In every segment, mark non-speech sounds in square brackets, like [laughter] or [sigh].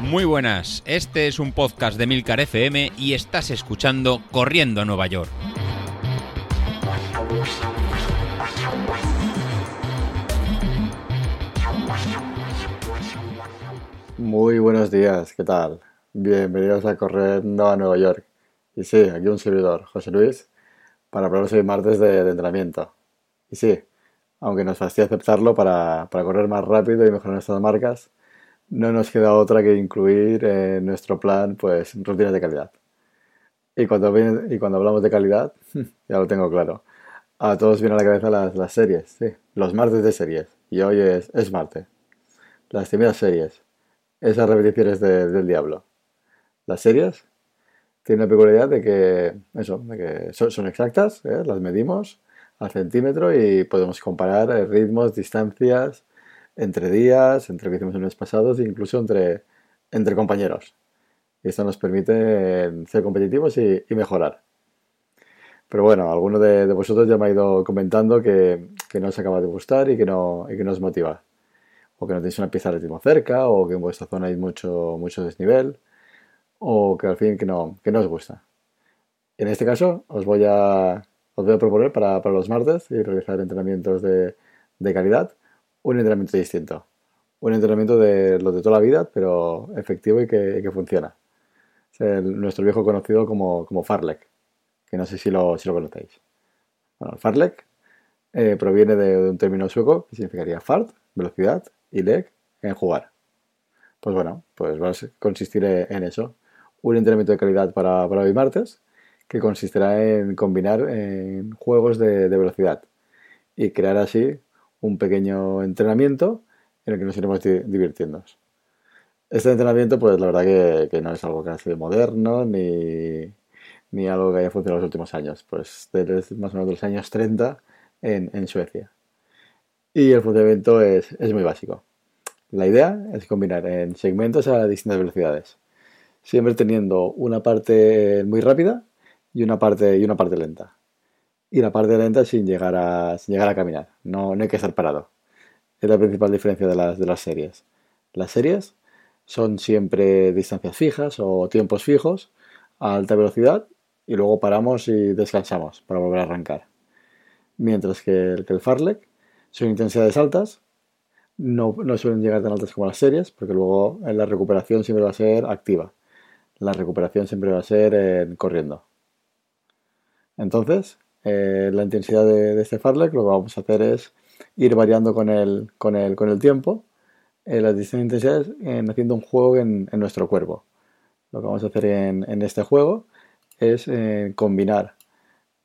Muy buenas, este es un podcast de Milcar FM y estás escuchando Corriendo a Nueva York. Muy buenos días, ¿qué tal? Bienvenidos a Corriendo a Nueva York. Y sí, aquí un servidor, José Luis, para hablaros hoy martes de, de entrenamiento. Y sí, aunque nos fastidie aceptarlo para, para correr más rápido y mejorar nuestras marcas, no nos queda otra que incluir en nuestro plan pues rutinas de calidad. Y cuando, viene, y cuando hablamos de calidad, [laughs] ya lo tengo claro. A todos viene a la cabeza las, las series, sí, los martes de series. Y hoy es, es martes. Las temidas series. Esas repeticiones de- del diablo. Las series tienen la peculiaridad de que, eso, de que son, son exactas, ¿eh? las medimos al centímetro y podemos comparar eh, ritmos, distancias, entre días, entre lo que hicimos en los pasados e incluso entre, entre compañeros. Y esto nos permite eh, ser competitivos y, mejorar. Pero bueno, alguno de, de vosotros ya me ha ido comentando que, que no os acaba de gustar y que no, y que no os motiva. O que no tenéis una pieza de ritmo cerca, o que en vuestra zona hay mucho, mucho desnivel, o que al fin que no, que no os gusta. En este caso, os voy a, os voy a proponer para, los martes y realizar entrenamientos de, calidad, un entrenamiento distinto. Un entrenamiento de lo de toda la vida, pero efectivo y que, funciona. Nuestro viejo conocido como, Farlek, que no sé si lo, conocéis. Bueno, Farlek eh, proviene de, de un término sueco que significaría fart, velocidad, y leg, en jugar. Pues bueno, pues va a consistir en eso. Un entrenamiento de calidad para, para hoy martes, que consistirá en combinar en juegos de, velocidad y crear así un pequeño entrenamiento en el que nos iremos di- divirtiendo. Este entrenamiento, pues la verdad que, que no es algo casi moderno ni, ni algo que haya funcionado en los últimos años, pues desde más o menos de los años 30 en, en Suecia. Y el funcionamiento es, es muy básico. La idea es combinar en segmentos a distintas velocidades, siempre teniendo una parte muy rápida y una parte, y una parte lenta. Y la parte lenta sin llegar a, sin llegar a caminar, no, no hay que estar parado. Es la principal diferencia de las, de las series. Las series son siempre distancias fijas o tiempos fijos a alta velocidad y luego paramos y descansamos para volver a arrancar. Mientras que el, Farlek son intensidades altas, no, no suelen llegar tan altas como las series, porque luego en la recuperación siempre va a ser activa. La recuperación siempre va a ser eh, corriendo. Entonces, eh, la intensidad de, este Farlek lo que vamos a hacer es ir variando con el, con el, con el tiempo eh, las distintas intensidades en haciendo un juego en, en nuestro cuerpo. Lo que vamos a hacer en, en este juego es eh, combinar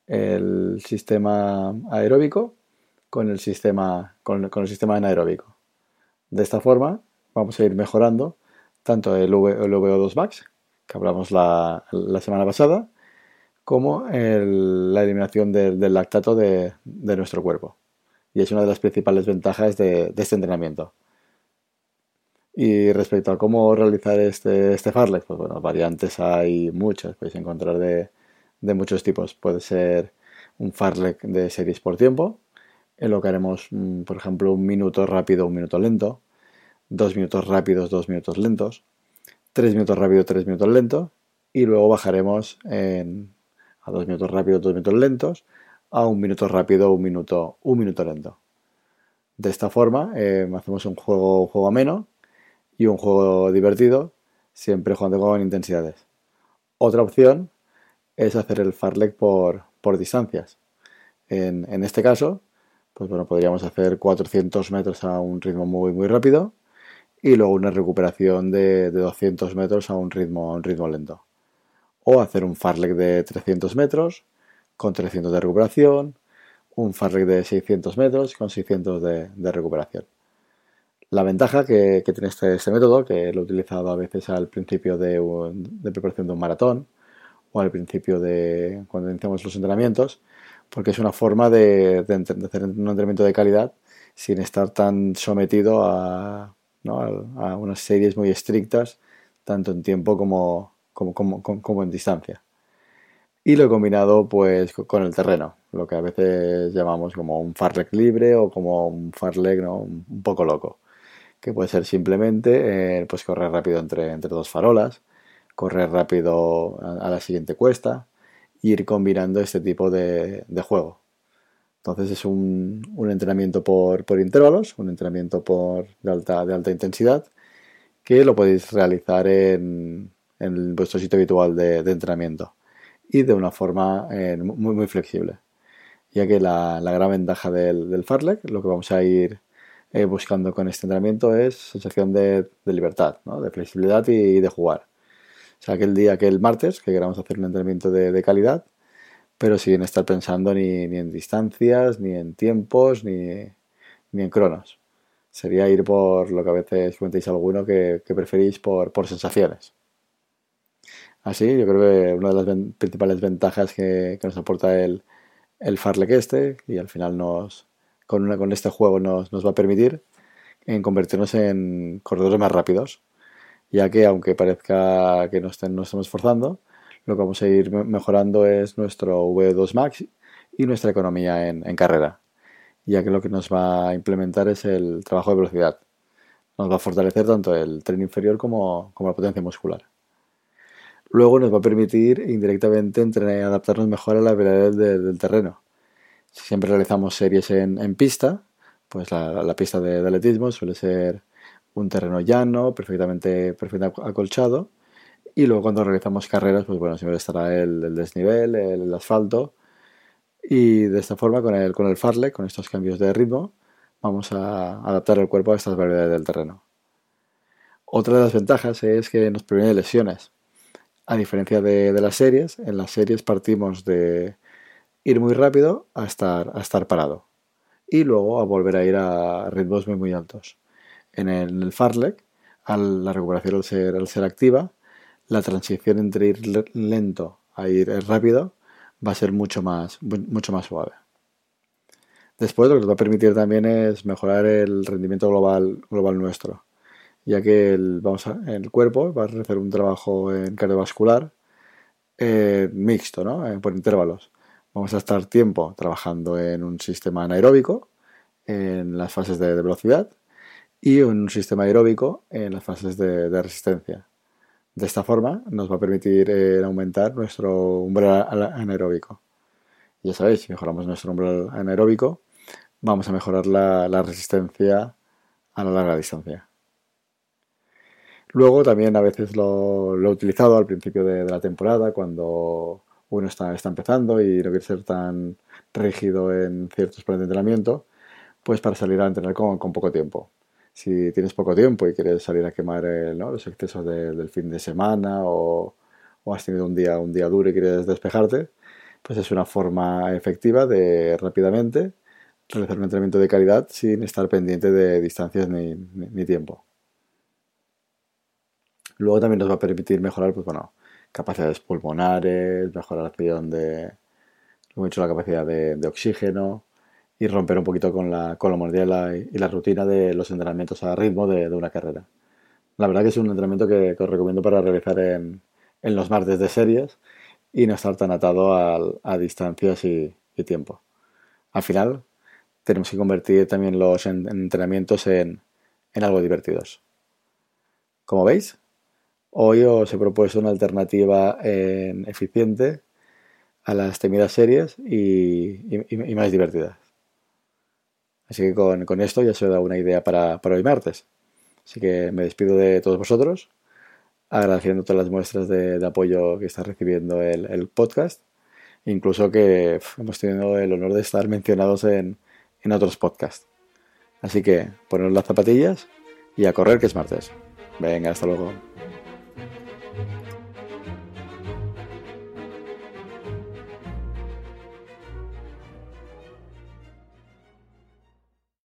el sistema aeróbico con el sistema, con, con el sistema anaeróbico. De esta forma vamos a ir mejorando tanto el, V- el VO2 max, que hablamos la, la semana pasada, como la eliminación del, lactato de, nuestro cuerpo. Y es una de las principales ventajas de, este entrenamiento. Y respecto a cómo realizar este, este pues bueno, variantes hay muchas, podéis encontrar de, muchos tipos. Puede ser un farlek de series por tiempo, en lo que haremos, mm, por ejemplo, un minuto rápido, un minuto lento, dos minutos rápidos, dos minutos lentos, tres minutos rápido, tres minutos lentos, y luego bajaremos en, a dos minutos rápidos, dos minutos lentos, a un minuto rápido, un minuto, un minuto lento. De esta forma eh, hacemos un juego, juego ameno y un juego divertido, siempre jugando con intensidades. Otra opción es hacer el farlek por, por distancias. En, en este caso, pues bueno, podríamos hacer 400 metros a un ritmo muy, muy rápido y luego una recuperación de, de 200 metros a un ritmo, a un ritmo lento. O hacer un farlek de 300 metros con 300 de recuperación, un farlek de 600 metros con 600 de, recuperación. La ventaja que, tiene este, este método, que lo he utilizado a veces al principio de, preparación de un maratón o al principio de cuando iniciamos los entrenamientos, porque es una forma de, hacer un entrenamiento de calidad sin estar tan sometido a, a unas series muy estrictas, tanto en tiempo como, como, en distancia. Y lo he combinado pues co- con el terreno, lo que a veces llamamos como un farlek libre o como un farlek ¿no? un poco loco, que puede ser simplemente eh, pues correr rápido entre, entre dos farolas, correr rápido a, la siguiente cuesta, e ir combinando este tipo de, juego. Entonces es un, entrenamiento por, intervalos, un entrenamiento por, de, alta, de alta intensidad, que lo podéis realizar en, vuestro sitio habitual de, entrenamiento y de una forma eh, muy, muy flexible. Ya que la, gran ventaja del, del Farlek, lo que vamos a ir eh, buscando con este entrenamiento es sensación de, libertad, de flexibilidad y, de jugar. O sea, aquel día, aquel martes, que queramos hacer un entrenamiento de, calidad, pero sin estar pensando ni, en distancias, ni en tiempos, ni, en cronos. Sería ir por lo que a veces comentéis alguno que, preferís por, sensaciones. Así, yo creo que una de las principales ventajas que, nos aporta el, el Farlek este, y al final nos, con, con este juego nos, va a permitir en convertirnos en corredores más rápidos, ya que aunque parezca que nos, nos estamos esforzando, lo que vamos a ir mejorando es nuestro V2 Max y nuestra economía en, carrera, ya que lo que nos va a implementar es el trabajo de velocidad. Nos va a fortalecer tanto el tren inferior como la potencia muscular. Luego nos va a permitir indirectamente adaptarnos mejor a la velocidad del terreno, siempre realizamos series en, pista, pues la, pista de, atletismo suele ser un terreno llano, perfectamente, acolchado. Y luego cuando realizamos carreras, pues bueno, siempre estará el, desnivel, el, asfalto. Y de esta forma, con el, con el farle, con estos cambios de ritmo, vamos a adaptar el cuerpo a estas variedades del terreno. Otra de las ventajas es que nos previene lesiones. A diferencia de las series, en las series partimos de, ir muy rápido a estar, a estar parado. Y luego a volver a ir a ritmos muy, muy altos. En el, el farlek, al, la recuperación al ser, al ser activa, la transición entre ir lento a ir rápido va a ser mucho más, mucho más suave. Después lo que nos va a permitir también es mejorar el rendimiento global, global nuestro, ya que el, vamos a, el cuerpo va a hacer un trabajo en cardiovascular eh, mixto, ¿no? Eh, por intervalos. Vamos a estar tiempo trabajando en un sistema anaeróbico, en las fases de, velocidad, y en un sistema aeróbico en las fases de, resistencia. De esta forma nos va a permitir eh, aumentar nuestro umbral anaeróbico. Ya sabéis, si mejoramos nuestro umbral anaeróbico, vamos a mejorar la, resistencia a la larga distancia. Luego también a veces lo, he utilizado al principio de, la temporada, cuando uno está, está empezando y no quiere ser tan rígido en ciertos planes de entrenamiento, pues para salir a entrenar con, poco tiempo. Si tienes poco tiempo y quieres salir a quemar los excesos del fin de semana o, has tenido un día, un día duro y quieres despejarte, pues es una forma efectiva de rápidamente realizar un entrenamiento de calidad sin estar pendiente de distancias ni, tiempo. Luego también nos va a permitir mejorar, pues bueno, capacidades pulmonares, mejoración de, como he dicho, la capacidad de, oxígeno y romper un poquito con la, con la y, la rutina de los entrenamientos a ritmo de, una carrera. La verdad que es un entrenamiento que, os recomiendo para realizar en, los martes de series y no estar tan atado a, distancias y, tiempo. Al final, tenemos que convertir también los entrenamientos en, en algo divertidos. Como veis, Hoy os he propuesto una alternativa eficiente a las temidas series y, más divertidas. Así que con, esto ya se da una idea para, hoy martes. Así que me despido de todos vosotros, agradeciendo todas las muestras de, apoyo que está recibiendo el, podcast, incluso que hemos tenido el honor de estar mencionados en, en otros podcasts. Así que poneros las zapatillas y a correr que es martes. Venga, hasta luego.